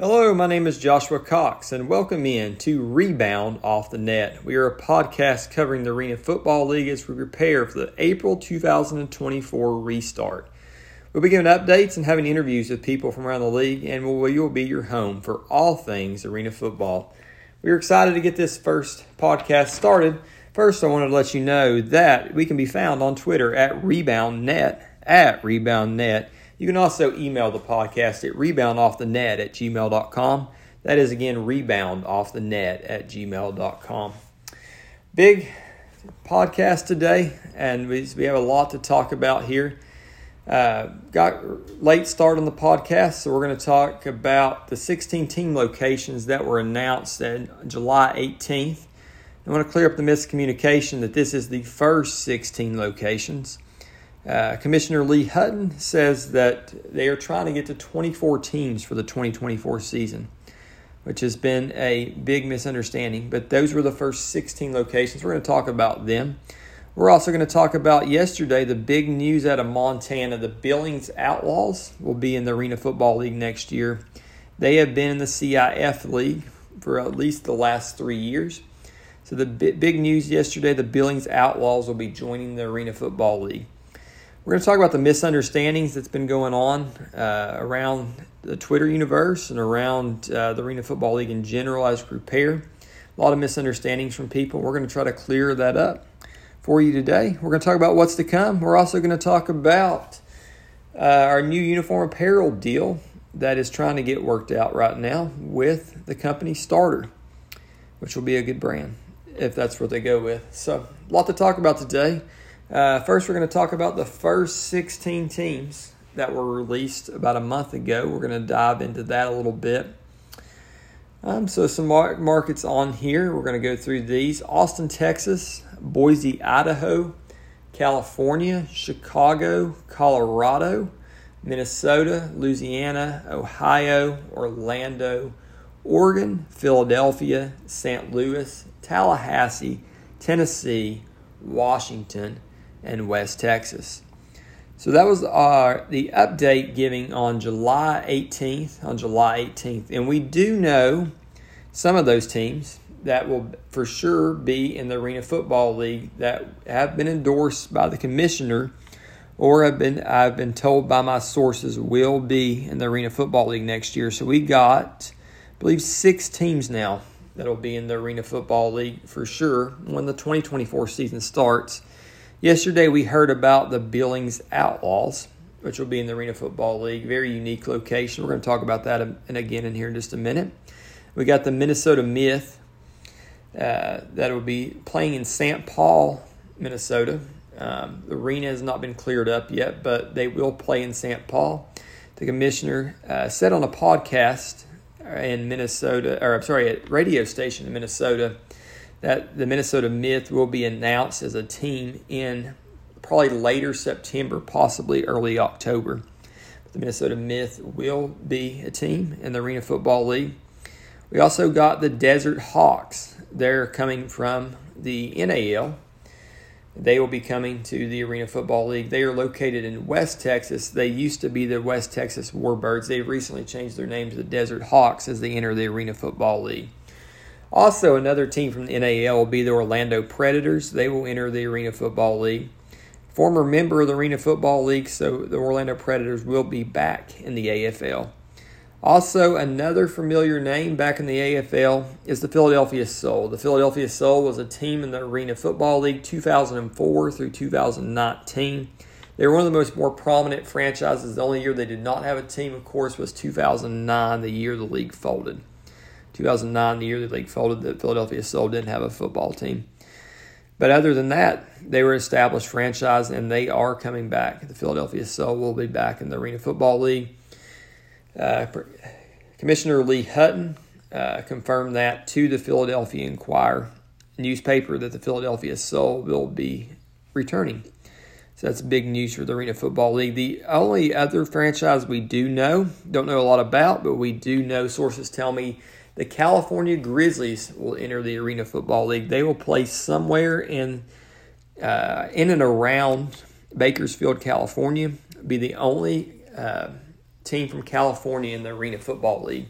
Hello, my name is Joshua Cox, and welcome in to Rebound Off the Net. We are a podcast covering the Arena Football League as we prepare for the April 2024 restart. We'll be giving updates and having interviews with people from around the league, and we will be your home for all things arena football. We're excited to get this first podcast started. First, I wanted to let you know that we can be found on Twitter at ReboundNet, at ReboundNet you can also email the podcast at reboundoffthenet at gmail.com. That is again reboundoffthenet at gmail.com. Big podcast today, and we, we have a lot to talk about here. Uh, got late start on the podcast, so we're going to talk about the 16 team locations that were announced on July 18th. I want to clear up the miscommunication that this is the first 16 locations. Uh, Commissioner Lee Hutton says that they are trying to get to 24 teams for the 2024 season, which has been a big misunderstanding. But those were the first 16 locations. We're going to talk about them. We're also going to talk about yesterday the big news out of Montana. The Billings Outlaws will be in the Arena Football League next year. They have been in the CIF League for at least the last three years. So, the big news yesterday the Billings Outlaws will be joining the Arena Football League. We're going to talk about the misunderstandings that's been going on uh, around the Twitter universe and around uh, the Arena Football League in general as we prepare. A lot of misunderstandings from people. We're going to try to clear that up for you today. We're going to talk about what's to come. We're also going to talk about uh, our new uniform apparel deal that is trying to get worked out right now with the company Starter, which will be a good brand if that's what they go with. So, a lot to talk about today. Uh, first, we're going to talk about the first 16 teams that were released about a month ago. We're going to dive into that a little bit. Um, so, some mar- markets on here. We're going to go through these Austin, Texas, Boise, Idaho, California, Chicago, Colorado, Minnesota, Louisiana, Ohio, Orlando, Oregon, Philadelphia, St. Louis, Tallahassee, Tennessee, Washington, and West Texas. So that was our the update giving on July 18th. On July 18th, and we do know some of those teams that will for sure be in the Arena Football League that have been endorsed by the commissioner, or have been I've been told by my sources will be in the Arena Football League next year. So we got, I believe, six teams now that'll be in the Arena Football League for sure when the 2024 season starts. Yesterday, we heard about the Billings Outlaws, which will be in the Arena Football League. Very unique location. We're going to talk about that and again in here in just a minute. We got the Minnesota Myth uh, that will be playing in St. Paul, Minnesota. Um, the arena has not been cleared up yet, but they will play in St. Paul. The commissioner uh, said on a podcast in Minnesota, or I'm sorry, a radio station in Minnesota that the Minnesota Myth will be announced as a team in probably later September, possibly early October. The Minnesota Myth will be a team in the Arena Football League. We also got the Desert Hawks. They're coming from the NAL. They will be coming to the Arena Football League. They are located in West Texas. They used to be the West Texas Warbirds. They've recently changed their name to the Desert Hawks as they enter the Arena Football League. Also, another team from the NAL will be the Orlando Predators. They will enter the Arena Football League. Former member of the Arena Football League, so the Orlando Predators will be back in the AFL. Also, another familiar name back in the AFL is the Philadelphia Soul. The Philadelphia Soul was a team in the Arena Football League 2004 through 2019. They were one of the most more prominent franchises. The only year they did not have a team, of course, was 2009, the year the league folded. 2009, the year the league folded, the Philadelphia Soul didn't have a football team. But other than that, they were established franchise and they are coming back. The Philadelphia Soul will be back in the Arena Football League. Uh, Commissioner Lee Hutton uh, confirmed that to the Philadelphia Inquirer newspaper that the Philadelphia Soul will be returning. So that's big news for the Arena Football League. The only other franchise we do know, don't know a lot about, but we do know sources tell me the California Grizzlies will enter the Arena Football League. They will play somewhere in uh, in and around Bakersfield, California. Be the only uh, team from California in the Arena Football League.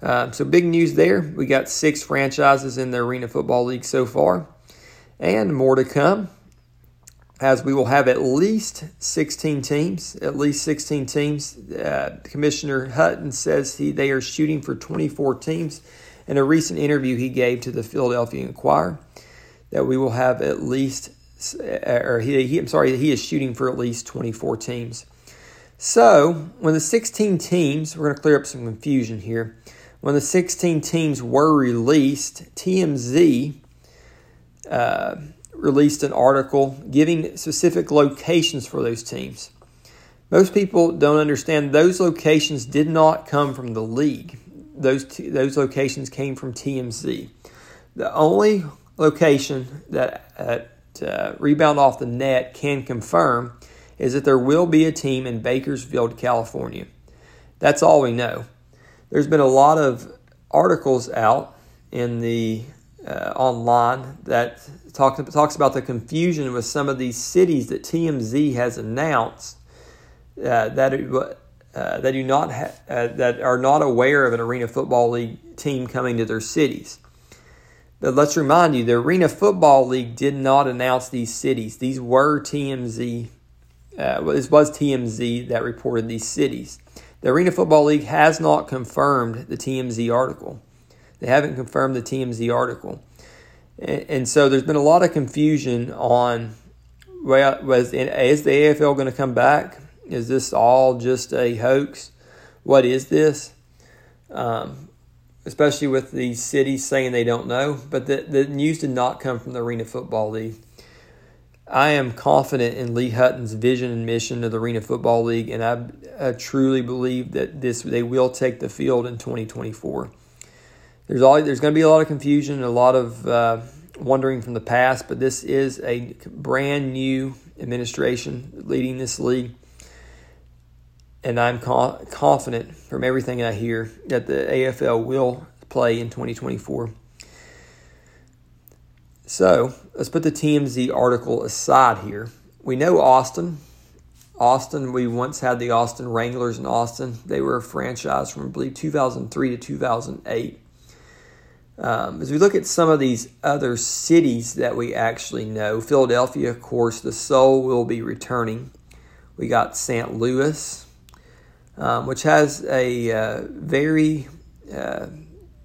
Uh, so big news there. We got six franchises in the Arena Football League so far, and more to come. As we will have at least 16 teams, at least 16 teams. Uh, Commissioner Hutton says he they are shooting for 24 teams. In a recent interview he gave to the Philadelphia Inquirer, that we will have at least, or he, he I'm sorry, he is shooting for at least 24 teams. So when the 16 teams, we're going to clear up some confusion here when the 16 teams were released, TMZ uh, released an article giving specific locations for those teams. Most people don't understand those locations did not come from the league. Those t- those locations came from TMZ. The only location that uh, Rebound Off the Net can confirm is that there will be a team in Bakersfield, California. That's all we know there's been a lot of articles out in the uh, online that talk, talks about the confusion with some of these cities that TMZ has announced uh, that uh, that do not ha- uh, that are not aware of an Arena Football League team coming to their cities. But let's remind you, the Arena Football League did not announce these cities. These were TMZ. Uh, this was TMZ that reported these cities. The Arena Football League has not confirmed the TMZ article. They haven't confirmed the TMZ article. And, and so there's been a lot of confusion on well, was is the AFL going to come back? Is this all just a hoax? What is this? Um, especially with these cities saying they don't know. But the, the news did not come from the Arena Football League. I am confident in Lee Hutton's vision and mission of the Arena Football League, and I, I truly believe that this they will take the field in 2024. There's all there's going to be a lot of confusion, a lot of uh, wondering from the past, but this is a brand new administration leading this league, and I'm co- confident from everything I hear that the AFL will play in 2024. So let's put the TMZ article aside here. We know Austin. Austin, we once had the Austin Wranglers in Austin. They were a franchise from, I believe, 2003 to 2008. Um, as we look at some of these other cities that we actually know, Philadelphia, of course, the Soul will be returning. We got St. Louis, um, which has a uh, very uh,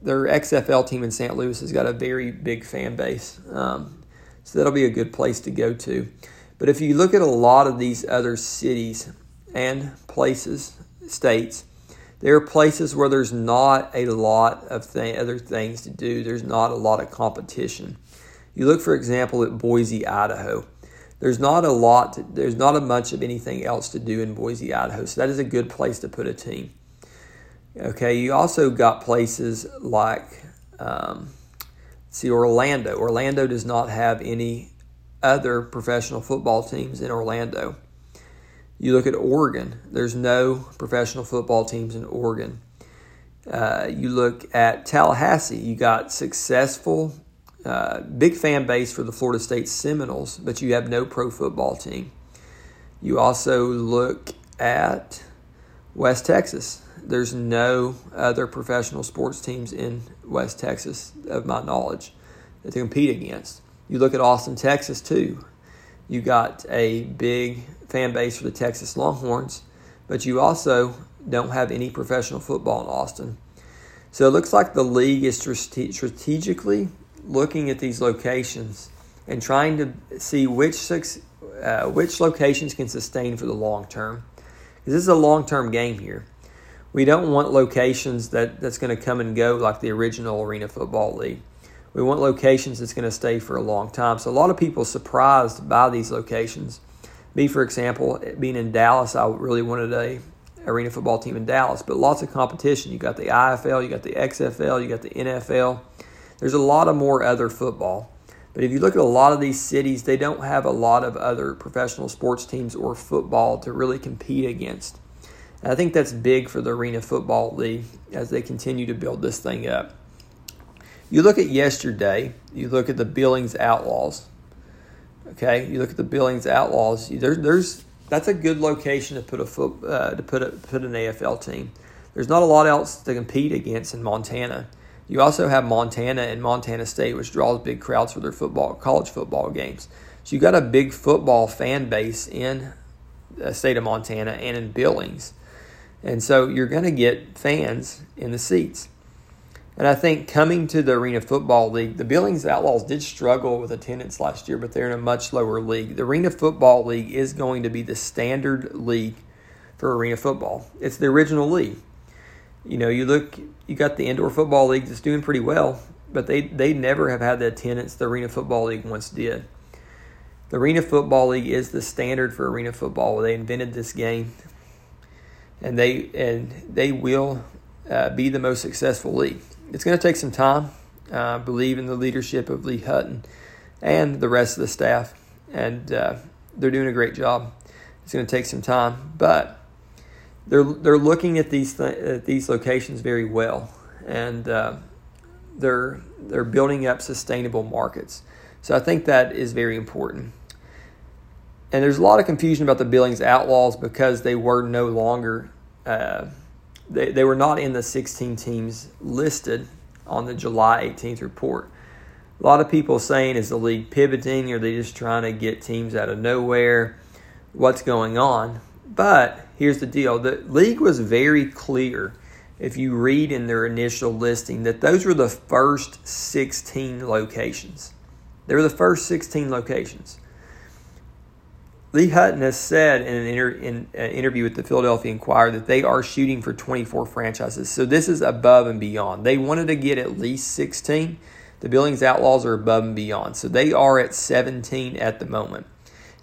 their XFL team in St. Louis has got a very big fan base. Um, so that'll be a good place to go to. But if you look at a lot of these other cities and places, states, there are places where there's not a lot of th- other things to do. There's not a lot of competition. You look, for example, at Boise, Idaho. There's not a lot. To, there's not a much of anything else to do in Boise, Idaho. So that is a good place to put a team. Okay, you also got places like, um, see, Orlando. Orlando does not have any other professional football teams in Orlando. You look at Oregon, there's no professional football teams in Oregon. Uh, you look at Tallahassee, you got successful, uh, big fan base for the Florida State Seminoles, but you have no pro football team. You also look at West Texas there's no other professional sports teams in West Texas, of my knowledge, to compete against. You look at Austin, Texas, too. You got a big fan base for the Texas Longhorns, but you also don't have any professional football in Austin. So it looks like the league is strategically looking at these locations and trying to see which uh, which locations can sustain for the long term. This is a long term game here we don't want locations that, that's going to come and go like the original Arena Football League. We want locations that's going to stay for a long time. So a lot of people surprised by these locations. Me, for example, being in Dallas, I really wanted a arena football team in Dallas, but lots of competition. You got the IFL, you got the XFL, you got the NFL. There's a lot of more other football. But if you look at a lot of these cities, they don't have a lot of other professional sports teams or football to really compete against. I think that's big for the Arena Football League as they continue to build this thing up. You look at yesterday, you look at the Billings Outlaws. Okay, you look at the Billings Outlaws. There, there's that's a good location to put a foot uh, to put a, put an AFL team. there's not a lot else to compete against in Montana. You also have Montana and Montana State, which draws big crowds for their football, college football games. So you got a big football fan base in the state of Montana and in Billings. And so you're going to get fans in the seats. And I think coming to the Arena Football League, the Billings Outlaws did struggle with attendance last year, but they're in a much lower league. The Arena Football League is going to be the standard league for arena football. It's the original league. You know, you look, you got the indoor football league that's doing pretty well, but they they never have had the attendance the arena football league once did. The arena football league is the standard for arena football. They invented this game, and they and they will uh, be the most successful league. It's going to take some time. Uh, believe in the leadership of Lee Hutton and the rest of the staff, and uh, they're doing a great job. It's going to take some time, but they're they're looking at these th- at these locations very well, and uh, they're they're building up sustainable markets. So I think that is very important. And there's a lot of confusion about the Billings Outlaws because they were no longer uh, they, they were not in the 16 teams listed on the July 18th report. A lot of people saying is the league pivoting? Are they just trying to get teams out of nowhere? What's going on? But here's the deal the league was very clear if you read in their initial listing that those were the first 16 locations. They were the first 16 locations. Lee Hutton has said in an, inter, in an, interview with the Philadelphia Inquirer that they are shooting for 24 franchises. So this is above and beyond. They wanted to get at least 16. The Billings Outlaws are above and beyond. So they are at 17 at the moment.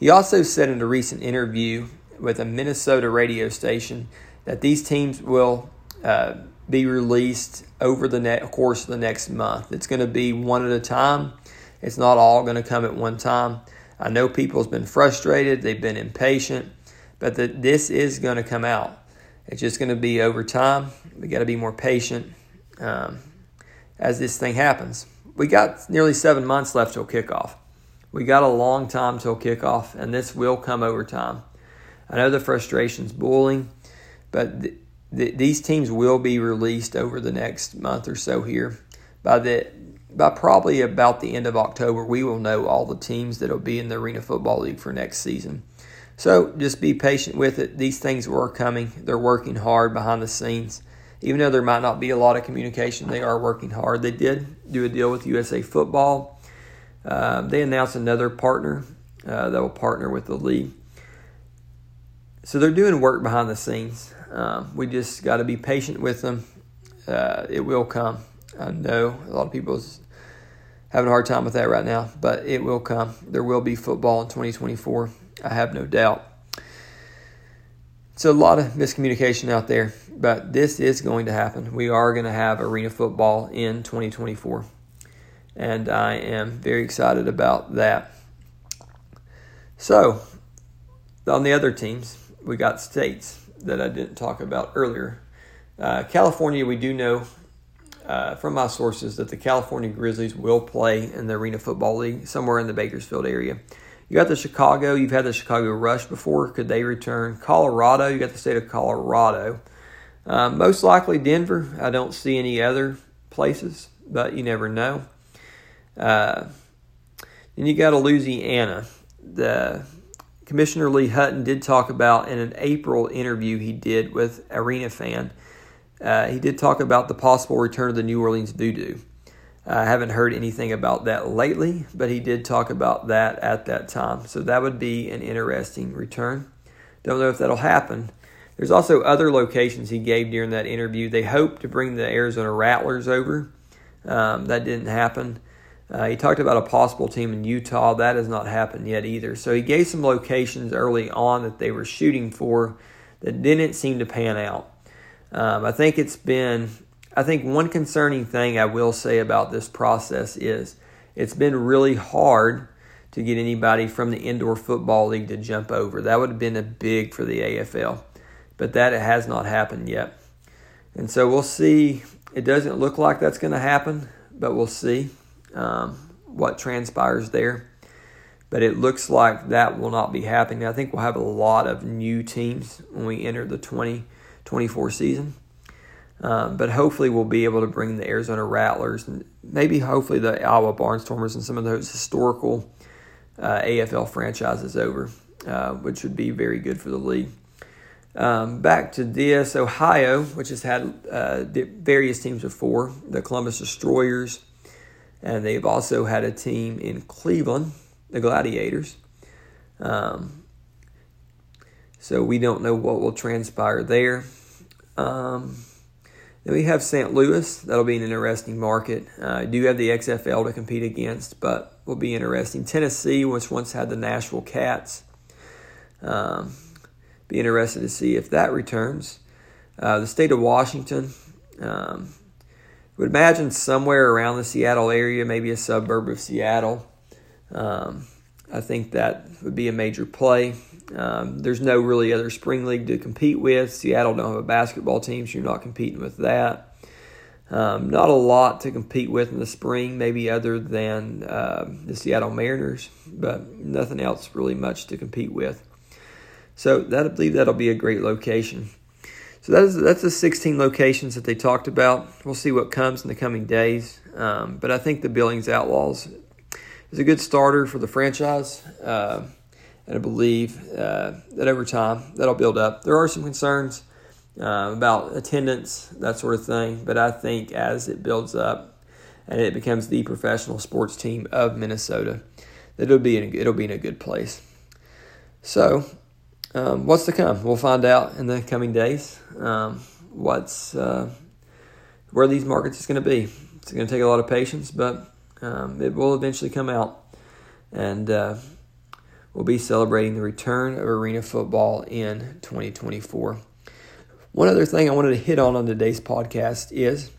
He also said in a recent interview with a Minnesota radio station that these teams will uh, be released over the ne- course of the next month. It's going to be one at a time. It's not all going to come at one time. I know people's been frustrated, they've been impatient, but the, this is going to come out. It's just going to be over time. We got to be more patient um, as this thing happens. We got nearly seven months left till kickoff. We got a long time till kickoff, and this will come over time. I know the frustration's boiling, but th- th- these teams will be released over the next month or so here. By the by, probably about the end of October, we will know all the teams that will be in the Arena Football League for next season. So just be patient with it. These things were coming. They're working hard behind the scenes. Even though there might not be a lot of communication, they are working hard. They did do a deal with USA Football. Uh, they announced another partner uh, that will partner with the league. So they're doing work behind the scenes. Um, we just got to be patient with them. Uh, it will come. I know a lot of people is having a hard time with that right now, but it will come. There will be football in 2024. I have no doubt. So a lot of miscommunication out there, but this is going to happen. We are going to have arena football in 2024, and I am very excited about that. So, on the other teams, we got states that I didn't talk about earlier. Uh, California, we do know uh, from my sources that the California Grizzlies will play in the Arena Football League somewhere in the Bakersfield area. You got the Chicago, you've had the Chicago Rush before. Could they return? Colorado, you got the state of Colorado. Um, most likely Denver. I don't see any other places, but you never know. Uh, then you got a Louisiana. The Commissioner Lee Hutton did talk about in an April interview he did with Arena Fan. Uh, he did talk about the possible return of the New Orleans Voodoo. I haven't heard anything about that lately, but he did talk about that at that time. So that would be an interesting return. Don't know if that'll happen. There's also other locations he gave during that interview. They hope to bring the Arizona Rattlers over. Um, that didn't happen. Uh, he talked about a possible team in Utah. That has not happened yet either. So he gave some locations early on that they were shooting for that didn't seem to pan out. Um, I think it's been, I think one concerning thing I will say about this process is it's been really hard to get anybody from the indoor football league to jump over. That would have been a big for the AFL, but that has not happened yet. And so we'll see. It doesn't look like that's going to happen, but we'll see um, what transpires there. But it looks like that will not be happening. I think we'll have a lot of new teams when we enter the 2024 season. Um, but hopefully, we'll be able to bring the Arizona Rattlers and maybe hopefully the Iowa Barnstormers and some of those historical uh, AFL franchises over, uh, which would be very good for the league. Um, back to this, Ohio, which has had uh, various teams before, the Columbus Destroyers, and they've also had a team in Cleveland, the Gladiators. Um, so we don't know what will transpire there. Um, then we have St. Louis. That'll be an interesting market. Uh, do have the XFL to compete against, but will be interesting. Tennessee, which once had the Nashville Kats. Um, be interested to see if that returns. Uh, the state of Washington. Um, would imagine somewhere around the Seattle area, maybe a suburb of Seattle. Um, I think that would be a major play. Um, there's no really other spring league to compete with. Seattle don't have a basketball team, so you're not competing with that. Um, not a lot to compete with in the spring, maybe other than uh, the Seattle Mariners, but nothing else really much to compete with. So that I believe that'll be a great location. So that's that's the 16 locations that they talked about. We'll see what comes in the coming days. Um, but I think the Billings Outlaws is a good starter for the franchise. Uh, and I believe uh, that over time that'll build up. There are some concerns uh, about attendance, that sort of thing, but I think as it builds up and it becomes the professional sports team of Minnesota, that it'll be in a, it'll be in a good place. So, um, what's to come? We'll find out in the coming days. Um, what's uh, where these markets is going to be. It's going to take a lot of patience, but um, it will eventually come out, and we'll be celebrating the return of arena football in 2024. One other thing I wanted to hit on on today's podcast is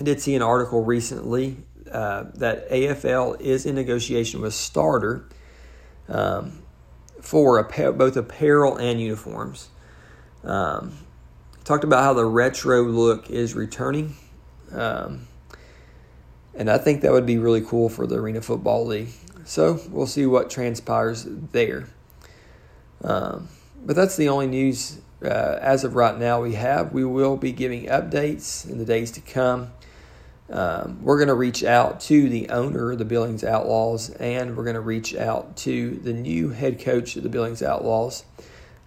I did see an article recently uh, that AFL is in negotiation with Starter um, for both apparel and uniforms. Um, talked about how the retro look is returning. Um, and I think that would be really cool for the Arena Football League. So we'll see what transpires there. Um, but that's the only news uh, as of right now we have. We will be giving updates in the days to come. Um, we're going to reach out to the owner of the Billings Outlaws, and we're going to reach out to the new head coach of the Billings Outlaws.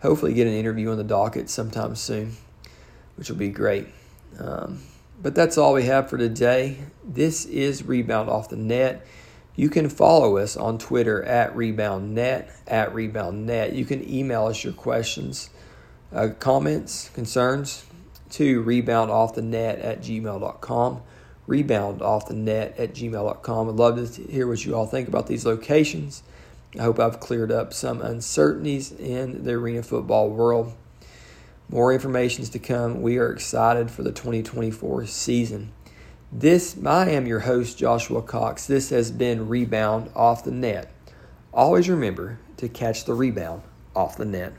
Hopefully, get an interview on the docket sometime soon, which will be great. Um, but that's all we have for today. This is Rebound Off the Net. You can follow us on Twitter at ReboundNet, at ReboundNet. You can email us your questions, uh, comments, concerns to reboundoffthenet at gmail.com. Reboundoffthenet at gmail.com. I'd love to hear what you all think about these locations. I hope I've cleared up some uncertainties in the arena football world. More information is to come. We are excited for the 2024 season. This, I am your host, Joshua Cox. This has been Rebound Off the Net. Always remember to catch the rebound off the net.